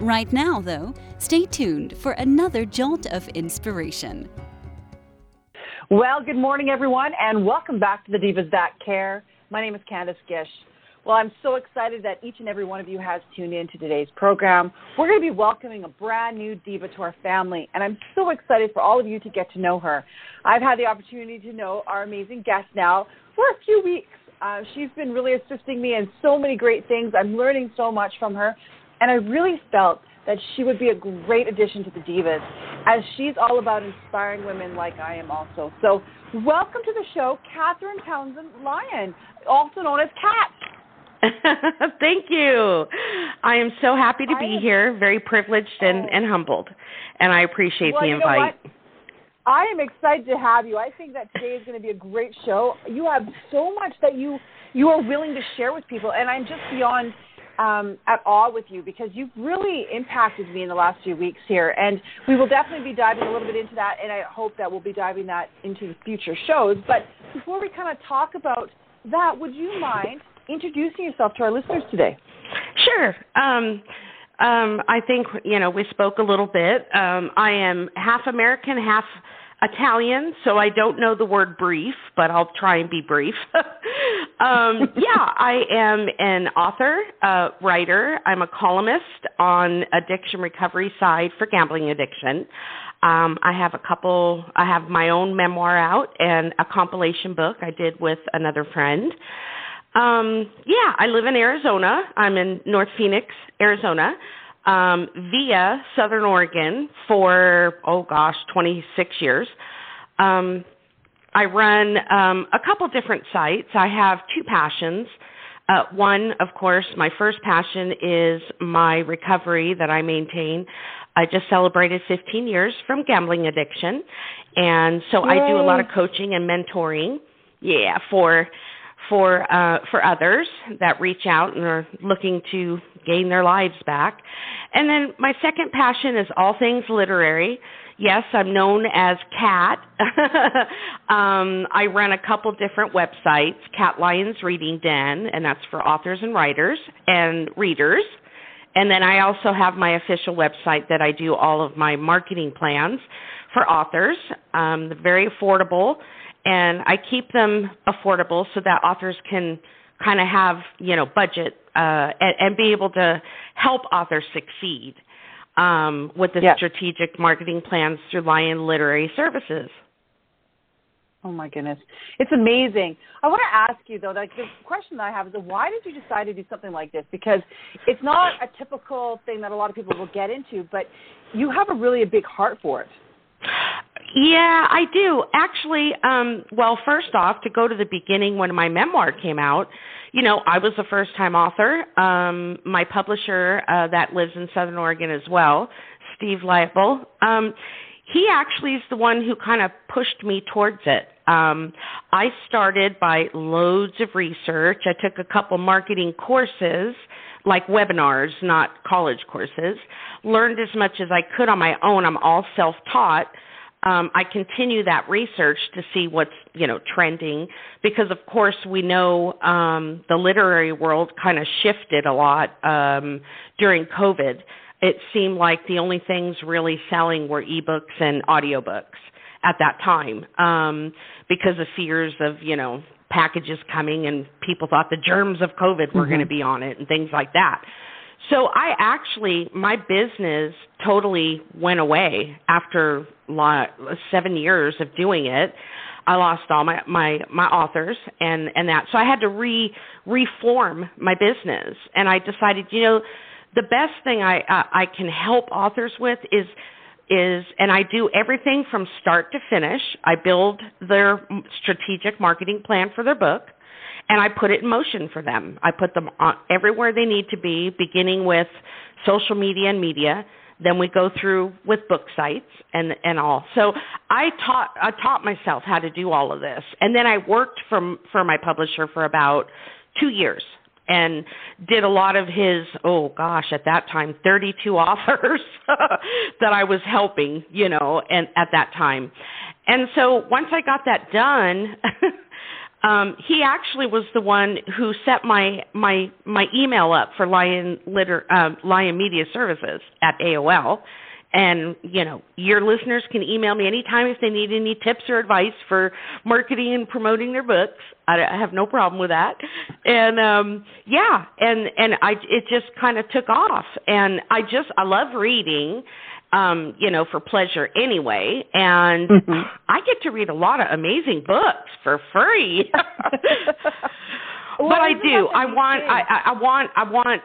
Right now, though, stay tuned for another jolt of inspiration. Well, good morning, everyone, and welcome back to the Divas That Care. My name is Candace Gish. Well, I'm so excited that each and every one of you has tuned in to today's program. We're going to be welcoming a brand new diva to our family, and I'm so excited for all of you to get to know her. I've had the opportunity to know our amazing guest now for a few weeks. Uh, she's been really assisting me in so many great things. I'm learning so much from her. And I really felt that she would be a great addition to the Divas, as she's all about inspiring women like I am also. So, welcome to the show, Catherine Townsend Lyon, also known as Cat. Thank you. I am so happy to be am, here, very privileged and, oh. and humbled, and I appreciate well, the you invite. Know? I am excited to have you. I think that today is going to be a great show. You have so much that you you are willing to share with people, and I'm just beyond um, at all with you because you've really impacted me in the last few weeks here. And we will definitely be diving a little bit into that, and I hope that we'll be diving that into future shows. But before we kind of talk about that, would you mind introducing yourself to our listeners today? Sure. Um, um, I think you know we spoke a little bit. Um, I am half American, half Italian, so I don't know the word brief, but I'll try and be brief. um, yeah, I am an author, uh, writer. I'm a columnist on addiction recovery side for gambling addiction. Um, I have a couple. I have my own memoir out and a compilation book I did with another friend. Um, yeah, I live in Arizona. I'm in North Phoenix, Arizona um, via Southern Oregon for, oh gosh, 26 years. Um, I run um, a couple different sites. I have two passions. Uh, one, of course, my first passion is my recovery that I maintain. I just celebrated 15 years from gambling addiction, and so Yay. I do a lot of coaching and mentoring. Yeah, for for uh, for others that reach out and are looking to gain their lives back. And then my second passion is all things literary. Yes, I'm known as Cat. um, I run a couple different websites, Cat Lyon's Reading Den, and that's for authors and writers and readers. And then I also have my official website that I do all of my marketing plans for authors. Um, very affordable and I keep them affordable so that authors can kind of have you know budget uh, and, and, be able to help authors succeed um, with the strategic marketing plans through Lyon Literary Services. Oh my goodness, it's amazing. I want to ask you though, like the question that I have is, why did you decide to do something like this? Because it's not a typical thing that a lot of people will get into, but you have a really a big heart for it. Yeah, I do. Actually, um, well, first off, to go to the beginning when my memoir came out, you know, I was a first time author. Um, my publisher uh, that lives in Southern Oregon as well, Steve Leibel, um, he actually is the one who kind of pushed me towards it. Um, I started by loads of research. I took a couple marketing courses, like webinars, not college courses. Learned as much as I could on my own. I'm all self taught um, I continue that research to see what's you know trending because of course we know um, the literary world kind of shifted a lot um, during COVID. It seemed like the only things really selling were ebooks and audiobooks at that time um, because of fears of you know packages coming and people thought the germs of COVID were mm-hmm. going to be on it and things like that. So I actually, my business totally went away after seven years of doing it. I lost all my my my authors and and that, so I had to re reform my business, and I decided, you know, the best thing I I, I can help authors with is is and I do everything from start to finish. I build their strategic marketing plan for their book and I put it in motion for them. I put them on everywhere they need to be, beginning with social media and media, then we go through with book sites and and all. So I taught I taught myself how to do all of this, and then I worked from for my publisher for about two years and did a lot of his oh gosh at that time 32 authors that I was helping you know and at that time and so once I got that done um he actually was the one who set my my my email up for Lyon Litter um Lyon Media Services at AOL and, you know, your listeners can email me anytime if they need any tips or advice for marketing and promoting their books. I, I have no problem with that. And um yeah, and and I it just kind of took off. And I just I love reading um, you know, for pleasure anyway. And mm-hmm. I get to read a lot of amazing books for free. but I do. I want I, I want I want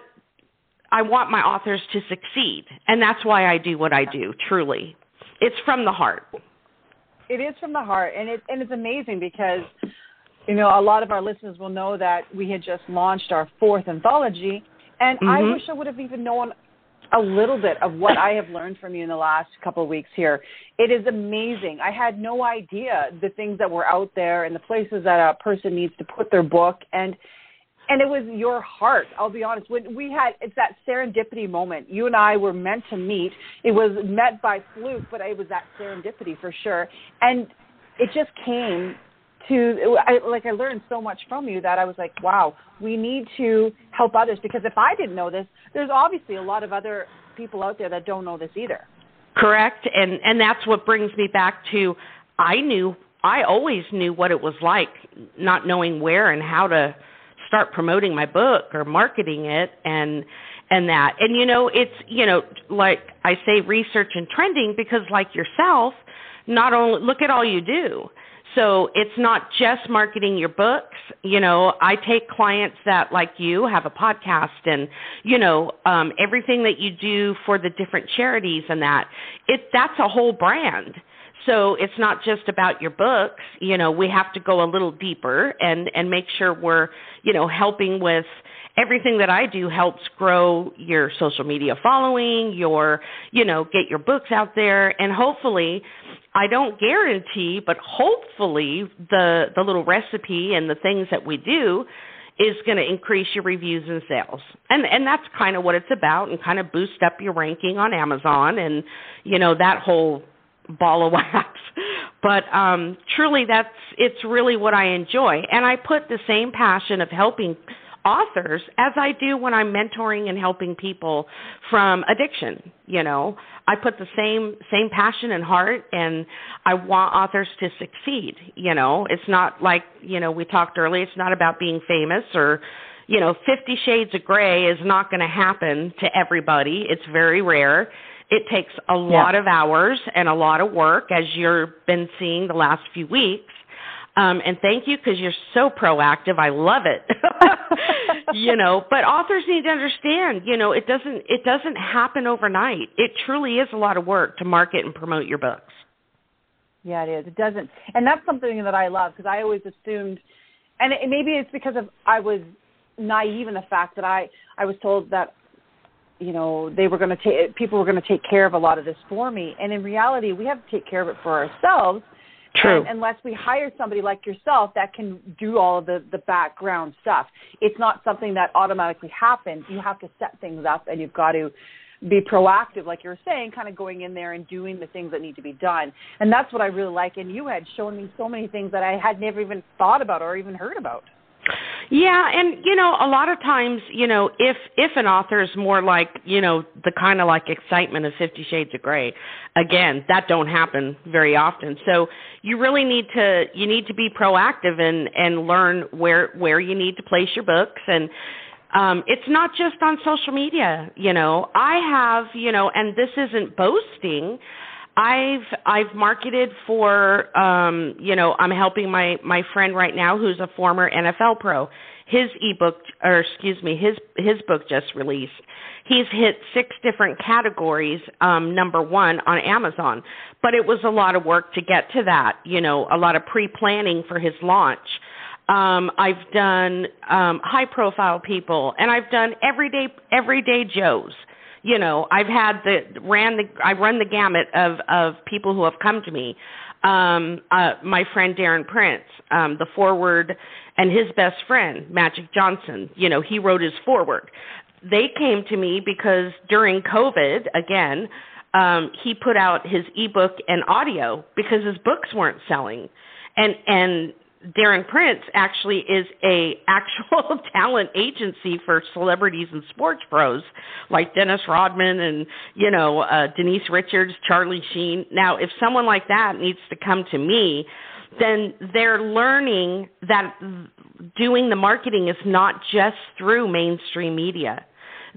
I want my authors to succeed, and that's why I do what I do. Truly, it's from the heart. It is from the heart, and it and it's amazing because you know a lot of our listeners will know that we had just launched our fourth anthology, and mm-hmm. I wish I would have even known a little bit of what I have learned from you in the last couple of weeks here. It is amazing. I had no idea the things that were out there and the places that a person needs to put their book and and it was your heart. I'll be honest. When we had, it's that serendipity moment. You and I were meant to meet. It was met by fluke, but it was that serendipity for sure. And it just came to, I, like, I learned so much from you that I was like, wow, we need to help others. Because if I didn't know this, there's obviously a lot of other people out there that don't know this either. Correct, and and that's what brings me back to, I knew, I always knew what it was like, not knowing where and how to start promoting my book or marketing it and and that. And you know it's you know like i say research and trending because like yourself not only look at all you do so it's not just marketing your books. You know i take clients that like you have a podcast and you know um everything that you do for the different charities and that. It that's a whole brand so it's not just about your books you know we have to go a little deeper and and make sure we're you know helping with everything that I do helps grow your social media following, your, you know, get your books out there and hopefully I don't guarantee, but hopefully the the little recipe and the things that we do is going to increase your reviews and sales. And and that's kind of what it's about and kind of boost up your ranking on Amazon and you know that whole ball of wax. But um truly that's it's really what I enjoy. And I put the same passion of helping authors as I do when I'm mentoring and helping people from addiction, you know. I put the same same passion and heart and I want authors to succeed, you know. It's not like, you know, we talked earlier, it's not about being famous or you know, 50 shades of gray is not going to happen to everybody. It's very rare it takes a lot yeah. of hours and a lot of work, as you've been seeing the last few weeks. Um, and thank you because you're so proactive. I love it. you know, but authors need to understand. You know, it doesn't it doesn't happen overnight. It truly is a lot of work to market and promote your books. Yeah, it is. It doesn't, and that's something that I love because I always assumed, and it, maybe it's because of I was naive in the fact that I I was told that you know they were going to take people were going to take care of a lot of this for me and in reality we have to take care of it for ourselves True. Unless we hire somebody like yourself that can do all of the, the background stuff, it's not something that automatically happens. You have to set things up and you've got to be proactive, like you were saying, kind of going in there and doing the things that need to be done. And that's what I really like. And you had shown me so many things that I had never even thought about or even heard about. Yeah, and you know, a lot of times, you know, if if an author is more like, you know, the kind of like excitement of 50 shades of gray, again, that don't happen very often. So, you really need to you need to be proactive and and learn where where you need to place your books and um it's not just on social media, you know. I have, you know, and this isn't boasting, I've I've marketed for um you know I'm helping my my friend right now who's a former NFL pro. His ebook or excuse me his his book just released. He's hit six different categories um number 1 on Amazon. But it was a lot of work to get to that, you know, a lot of pre-planning for his launch. Um I've done um high profile people and I've done everyday everyday joes you know i've had the ran the i run the gamut of of people who have come to me. Um uh my friend darren prince um the foreword and his best friend magic johnson you know he wrote his foreword they came to me because during covid again um he put out his ebook and audio because his books weren't selling. And and Darren Prince actually is a actual talent agency for celebrities and sports pros like Dennis Rodman and you know uh, Denise Richards, Charlie Sheen. Now, if someone like that needs to come to me, then they're learning that doing the marketing is not just through mainstream media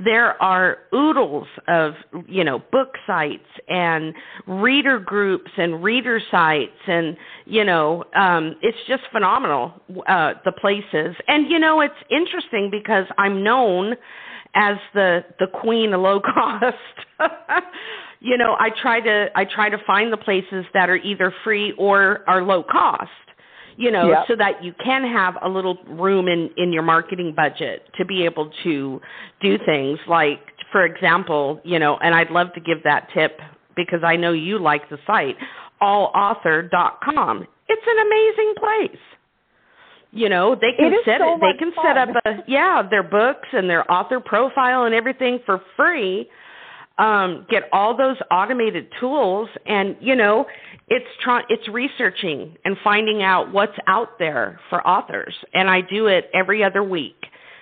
there are oodles of you know book sites and reader groups and reader sites and you know um it's just phenomenal uh the places. And you know it's interesting because i'm known as the the queen of low cost. You know i try to i try to find the places that are either free or are low cost you know, yep. so that you can have a little room in in your marketing budget to be able to do things like for example, you know, and I'd love to give that tip because I know you like the site, allauthor.com. It's an amazing place. You know, they can set so it they can fun. set up a yeah, their books and their author profile and everything for free. Um, get all those automated tools and you know it's trying it's researching and finding out what's out there for authors. And i do it every other week.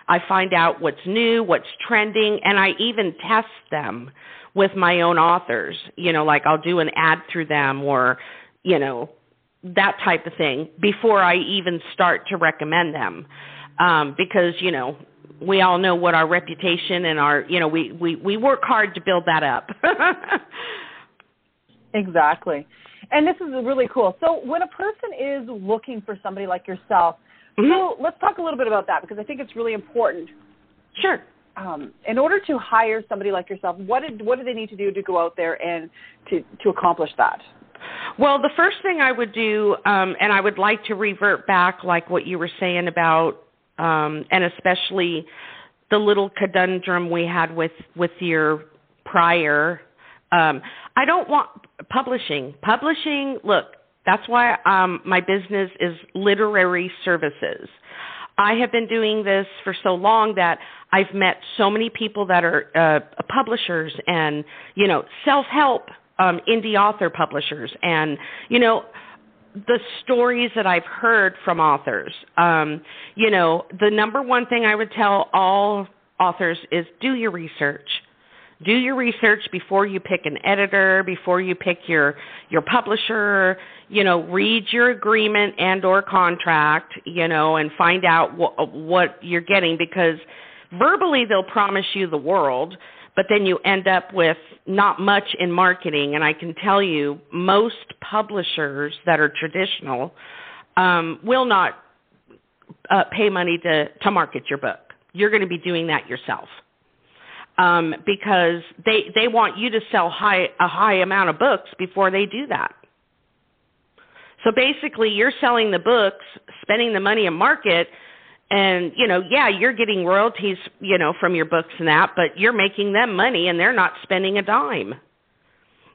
I find out what's new what's trending and i even test them with my own authors. You know like i'll do an ad through them or you know that type of thing before i even start to recommend them. Um because you know we all know what our reputation and our you know we we we work hard to build that up exactly and this is really cool. So when a person is looking for somebody like yourself, mm-hmm. so let's talk a little bit about that because I think it's really important. Sure. Um, in order to hire somebody like yourself, what did what do they need to do to go out there and to to accomplish that? Well, the first thing I would do, um, and I would like to revert back, like what you were saying about, um, and especially the little conundrum we had with with your prior. Um, I don't want publishing. Publishing, look, that's why um, my business is literary services. I have been doing this for so long that I've met so many people that are uh, publishers and you know self-help um, indie author publishers, and you know the stories that I've heard from authors. Um, you know, the number one thing I would tell all authors is do your research do your research before you pick an editor before you pick your your publisher you know read your agreement and or contract you know and find out wh- what you're getting because verbally they'll promise you the world but then you end up with not much in marketing. And i can tell you most publishers that are traditional um, will not uh, pay money to to market your book. You're going to be doing that yourself. Um, because they they want you to sell high a high amount of books before they do that. So basically, you're selling the books, spending the money in market, and you know, yeah, you're getting royalties, you know, from your books and that, but you're making them money, and they're not spending a dime.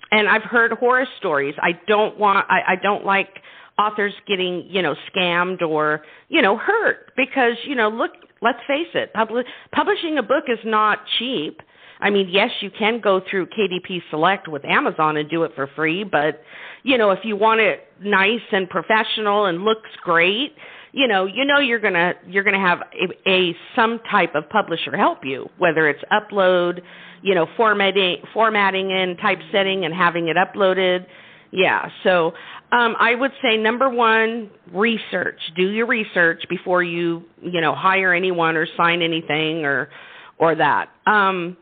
And I've heard horror stories. I don't want. I, I don't like authors getting you know scammed or you know hurt because you know look let's face it, publi- publishing a book is not cheap. I mean, yes, you can go through KDP Select with Amazon and do it for free, but you know, if you want it nice and professional and looks great, you know, you know you're gonna you're gonna have a, a some type of publisher help you, whether it's upload, you know, formatting, formatting and typesetting and having it uploaded. Yeah, so um, I would say number one, research. Do your research before you, you know, hire anyone or sign anything or, or that. Um,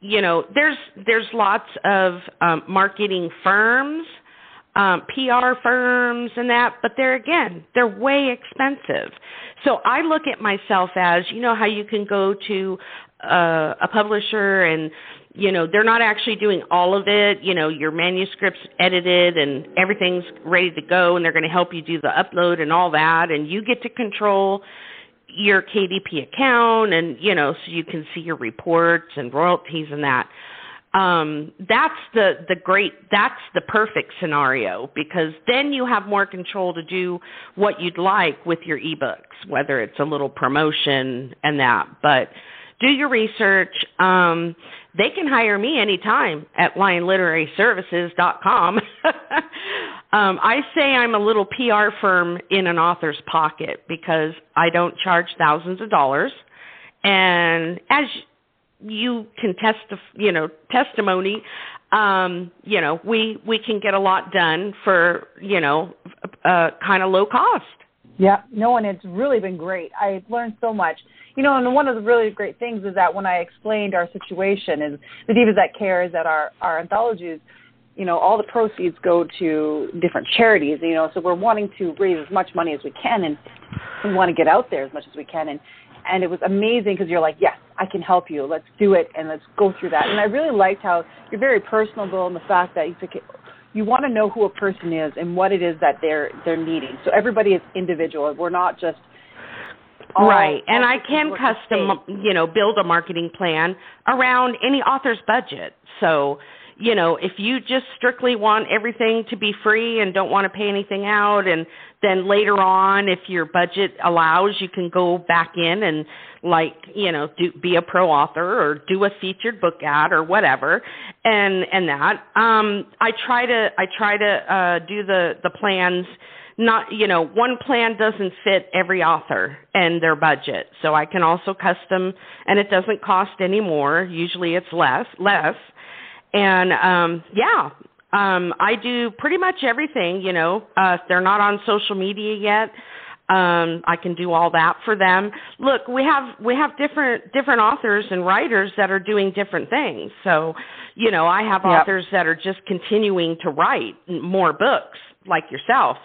you know, there's there's lots of um, marketing firms, um, PR firms, and that, but they're again, they're way expensive. So I look at myself as, you know, how you can go to uh, a publisher and you know they're not actually doing all of it you know your manuscript's edited and everything's ready to go and they're going to help you do the upload and all that and you get to control your KDP account and you know so you can see your reports and royalties and that um that's the the great that's the perfect scenario because then you have more control to do what you'd like with your ebooks whether it's a little promotion and that. But do your research. Um they can hire me anytime at lyonliteraryservices.com um i say i'm a little pr firm in an author's pocket because i don't charge thousands of dollars. And as you can test you know testimony um you know we we can get a lot done for you know uh kind of low cost. Yeah no and it's really been great. I've learned so much. You know and one of the really great things is that when i explained our situation is the divas that care is that our our anthologies you know all the proceeds go to different charities you know so we're wanting to raise as much money as we can and we want to get out there as much as we can. And and it was amazing because you're like, yes, I can help you. Let's do it and let's go through that. And I really liked how you're very personable in the fact that you you want to know who a person is and what it is that they're they're needing. So everybody is individual. We're not just all, right. And I can custom, you know, build a marketing plan around any author's budget. So you know, if you just strictly want everything to be free and don't want to pay anything out and then later on if your budget allows you can go back in and like, you know, do be a pro author or do a featured book ad or whatever and and that. Um I try to I try to uh do the the plans not you know one plan doesn't fit every author and their budget so i can also custom and it doesn't cost any more usually it's less less and um yeah um i do pretty much everything you know. Uh if they're not on social media yet. Um i can do all that for them. Look we have we have different different authors and writers that are doing different things. So you know i have yep. authors that are just continuing to write more books like yourself.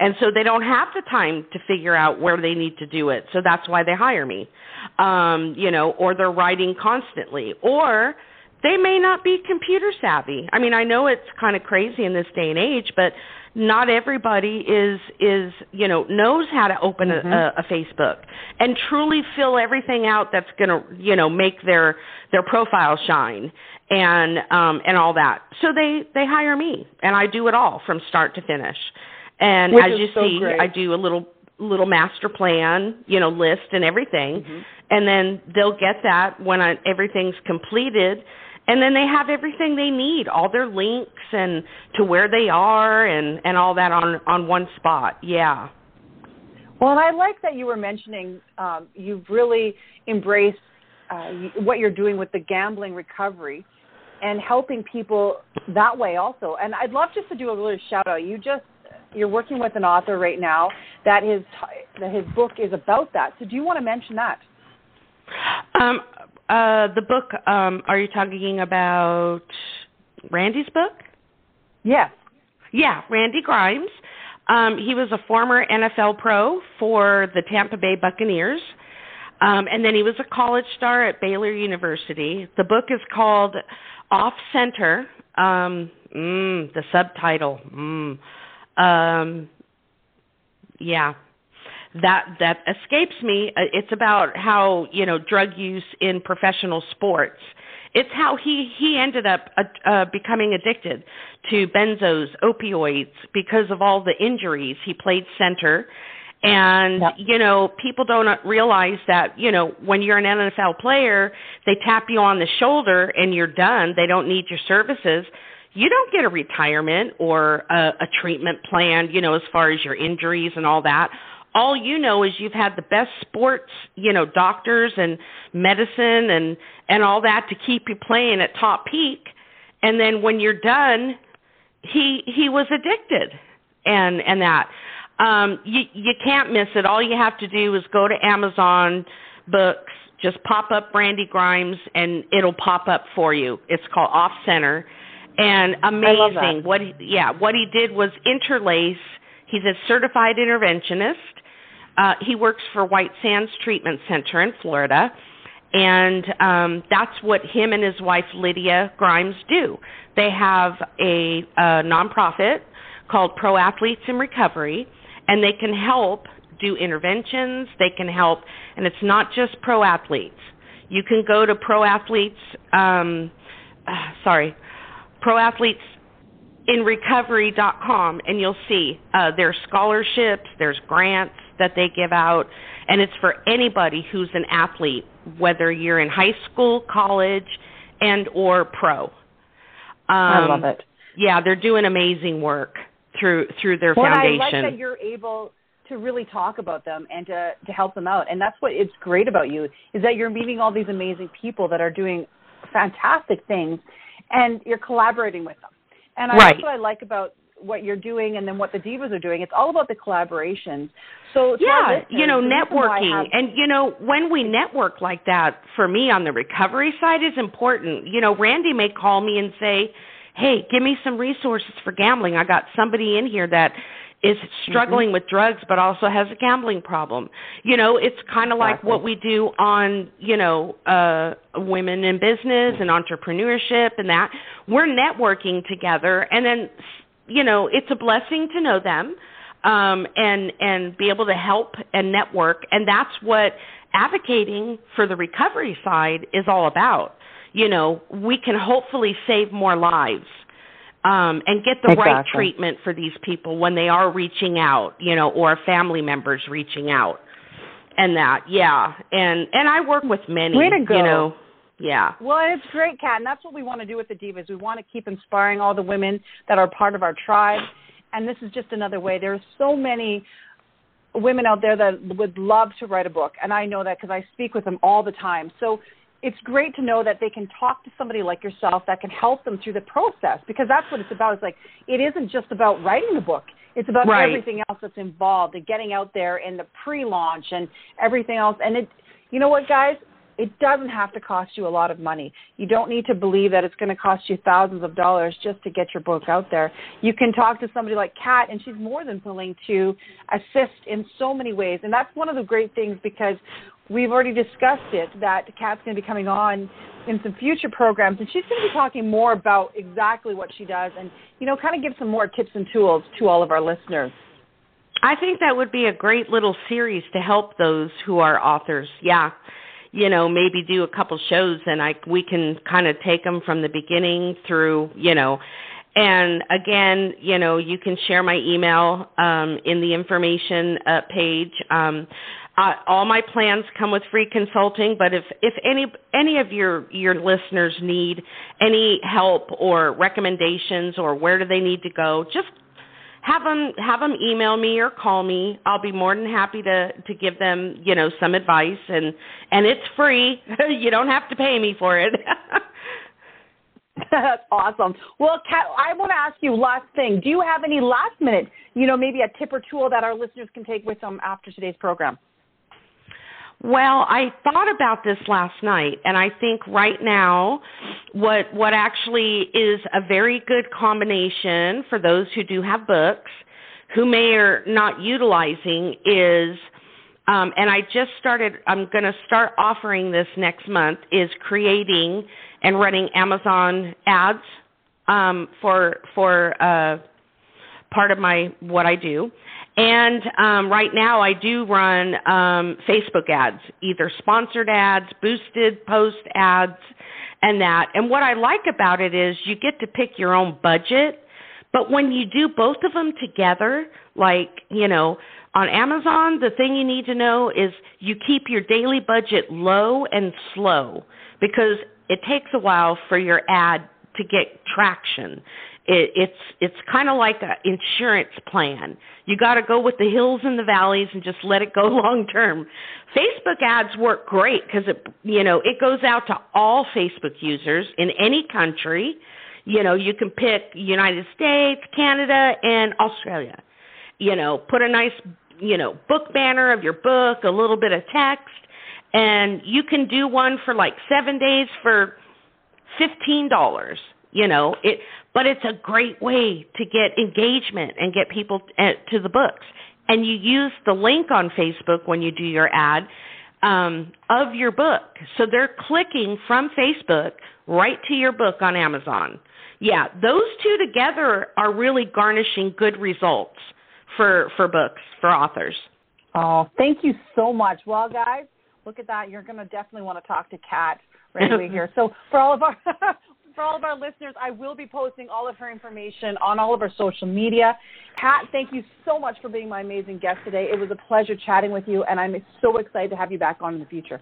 And so they don't have the time to figure out where they need to do it. So that's why they hire me. Um you know or they're writing constantly. Or they may not be computer savvy. I mean, I know it's kind of crazy in this day and age, but not everybody is is you know knows how to open mm-hmm. a, a Facebook and truly fill everything out that's going to you know make their their profile shine and um and all that. So they they hire me and I do it all from start to finish. And Which as you so see, great. I do a little little master plan, you know, list and everything. Mm-hmm. And then they'll get that when I, everything's completed and then they have everything they need all their links and to where they are and and all that on on one spot. Yeah. Well and i like that you were mentioning um, you've really embraced uh, what you're doing with the gambling recovery and helping people that way also. And i'd love just to do a little shout out. You just you're working with an author right now that his that his book is about that. So do you want to mention that? Um, uh, the book, um, are you talking about Randy's book? Yes. Yeah, Randy Grimes. Um, he was a former NFL pro for the Tampa Bay Buccaneers. Um, and then he was a college star at Baylor University. The book is called Off Center. Um, mm, the subtitle. Mm, um, yeah, that that escapes me. Uh, it's about how you know drug use in professional sports. It's how he he ended up uh, uh, becoming addicted to benzos, opioids because of all the injuries. He played center, and yep. you know people don't realize that you know when you're an NFL player, they tap you on the shoulder and you're done. They don't need your services you don't get a retirement or a, a treatment plan, you know, as far as your injuries and all that all you know is you've had the best sports, you know, doctors and medicine and and all that to keep you playing at top peak. And then when you're done, he he was addicted. And and that um you you can't miss it. All you have to do is go to Amazon books, just pop up Randy Grimes and it'll pop up for you. It's called Off Center. And amazing. What he, yeah, what he did was interlace He's a certified interventionist uh, he works for White Sands Treatment Center in Florida, and um, that's what him and his wife Lydia Grimes do. They have a, a nonprofit called Pro Athletes in Recovery, and they can help do interventions. They can help, and it's not just pro athletes. You can go to pro athletes. Um, uh, sorry, pro athletes in recovery.com and you'll see uh, there's scholarships, there's grants that they give out, and it's for anybody who's an athlete, whether you're in high school, college, and or pro. Um, I love it. Yeah, they're doing amazing work through through their well, foundation. I like that you're able to really talk about them and to to help them out. And that's what it's great about you is that you're meeting all these amazing people that are doing fantastic things, and you're collaborating with them. And I, right. that's what I like about what you're doing and then what the divas are doing. It's all about the collaborations. So yeah, you know, networking, have... and you know, when we network like that, for me on the recovery side is important. You know, Randy may call me and say, "Hey, give me some resources for gambling. I got somebody in here that." is struggling mm-hmm. with drugs but also has a gambling problem. You know, it's kind of exactly. like what we do on, you know, uh women in business and entrepreneurship and that. We're networking together and then you know, it's a blessing to know them um, and and be able to help and network, and that's what advocating for the recovery side is all about. You know, we can hopefully save more lives um, and get the exactly. right treatment for these people when they are reaching out, you know, or family members reaching out, and that, yeah, and and I work with many, Way to go. you know. Yeah. Well, it's great, Kat, and that's what we want to do with the Divas. We want to keep inspiring all the women that are part of our tribe, and this is just another way. There are so many women out there that would love to write a book, and I know that because I speak with them all the time. So it's great to know that they can talk to somebody like yourself that can help them through the process because that's what it's about. It's like it isn't just about writing the book. It's about right. everything else that's involved and getting out there in the pre-launch and everything else. And it, you know what, guys? It doesn't have to cost you a lot of money. You don't need to believe that it's going to cost you thousands of dollars just to get your book out there. You can talk to somebody like Kat, and she's more than willing to assist in so many ways. And that's one of the great things because we've already discussed it that Kat's going to be coming on in some future programs, and she's going to be talking more about exactly what she does and, you know, kind of give some more tips and tools to all of our listeners. I think that would be a great little series to help those who are authors. Yeah you know maybe do a couple shows and i we can kind of take them from the beginning through you know. And again you know you can share my email um, in the information uh, page. Um, uh, all my plans come with free consulting but if if any any of your your listeners need any help or recommendations or where do they need to go just have them have them email me or call me. I'll be more than happy to to give them you know some advice and and it's free. you don't have to pay me for it. That's awesome. Well, Kat, I want to ask you last thing. Do you have any last minute, you know, maybe a tip or tool that our listeners can take with them after today's program? Well, I thought about this last night, and I think right now, what what actually is a very good combination for those who do have books, who may are not utilizing, is, um, and I just started. I'm going to start offering this next month. Is creating and running Amazon ads um, for for uh, part of my what I do. And um, right now, I do run um, Facebook ads, either sponsored ads, boosted post ads, and that. And what I like about it is you get to pick your own budget. But when you do both of them together, like, you know, on Amazon, the thing you need to know is you keep your daily budget low and slow because it takes a while for your ad to get traction. It, it's it's kind of like an insurance plan. You got to go with the hills and the valleys and just let it go long term. Facebook ads work great because it you know it goes out to all Facebook users in any country. You know you can pick United States, Canada, and Australia. You know put a nice you know book banner of your book, a little bit of text, and you can do one for like seven days for fifteen dollars you know it but it's a great way to get engagement and get people uh, to the books and you use the link on facebook when you do your ad um, of your book so they're clicking from facebook right to your book on amazon yeah those two together are really garnishing good results for for books for authors Oh, thank you so much. Well, guys, look at that. You're going to definitely want to talk to Kat right away here. So for all of our for all of our listeners, I will be posting all of her information on all of our social media. Kat, thank you so much for being my amazing guest today. It was a pleasure chatting with you, and I'm so excited to have you back on in the future.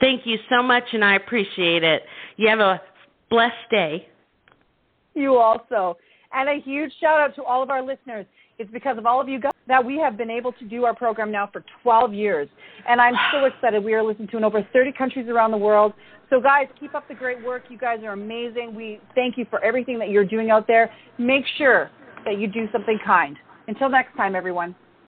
Thank you so much, and I appreciate it. You have a blessed day. You also. And a huge shout out to all of our listeners. It's because of all of you guys that we have been able to do our program now for 12 years. And I'm so excited. We are listened to in over 30 countries around the world. So, guys, keep up the great work. You guys are amazing. We thank you for everything that you're doing out there. Make sure that you do something kind. Until next time, everyone.